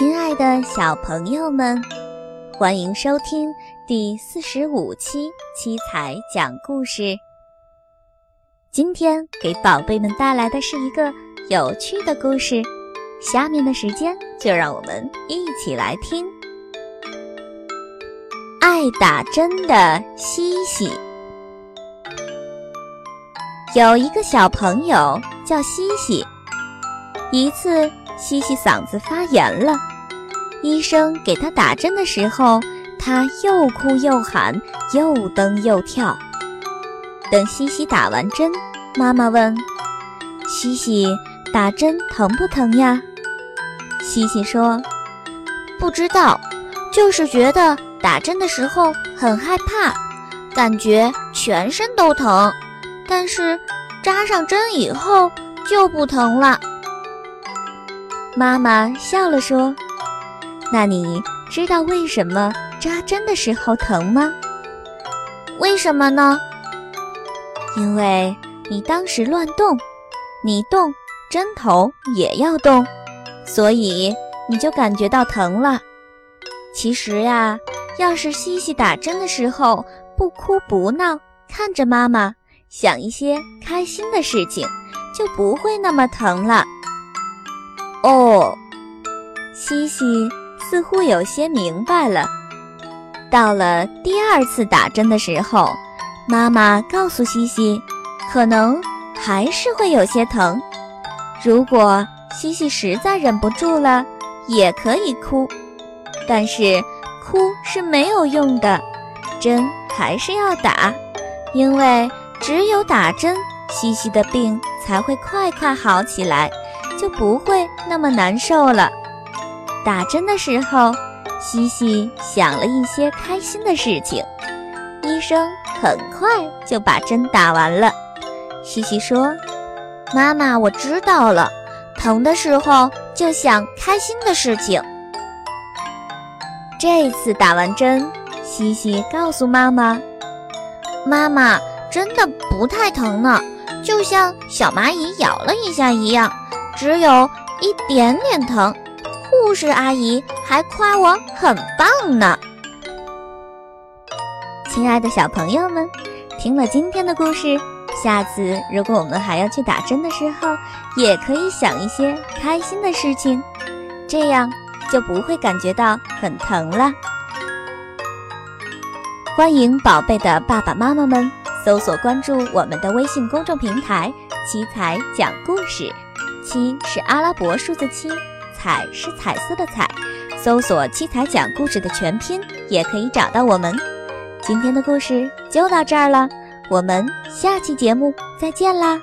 亲爱的小朋友们，欢迎收听第四十五期七彩讲故事。今天给宝贝们带来的是一个有趣的故事，下面的时间就让我们一起来听。爱打针的西西，有一个小朋友叫西西，一次。西西嗓子发炎了，医生给他打针的时候，他又哭又喊，又蹬又跳。等西西打完针，妈妈问：“西西，打针疼不疼呀？”西西说：“不知道，就是觉得打针的时候很害怕，感觉全身都疼，但是扎上针以后就不疼了。”妈妈笑了说：“那你知道为什么扎针的时候疼吗？为什么呢？因为你当时乱动，你动，针头也要动，所以你就感觉到疼了。其实呀，要是西西打针的时候不哭不闹，看着妈妈，想一些开心的事情，就不会那么疼了。”哦，西西似乎有些明白了。到了第二次打针的时候，妈妈告诉西西，可能还是会有些疼。如果西西实在忍不住了，也可以哭，但是哭是没有用的，针还是要打，因为只有打针，西西的病才会快快好起来。就不会那么难受了。打针的时候，西西想了一些开心的事情。医生很快就把针打完了。西西说：“妈妈，我知道了，疼的时候就想开心的事情。”这次打完针，西西告诉妈妈：“妈妈，真的不太疼呢，就像小蚂蚁咬了一下一样。”只有一点点疼，护士阿姨还夸我很棒呢。亲爱的小朋友们，听了今天的故事，下次如果我们还要去打针的时候，也可以想一些开心的事情，这样就不会感觉到很疼了。欢迎宝贝的爸爸妈妈们搜索关注我们的微信公众平台“七彩讲故事”。七是阿拉伯数字七，彩是彩色的彩。搜索“七彩讲故事”的全拼，也可以找到我们。今天的故事就到这儿了，我们下期节目再见啦！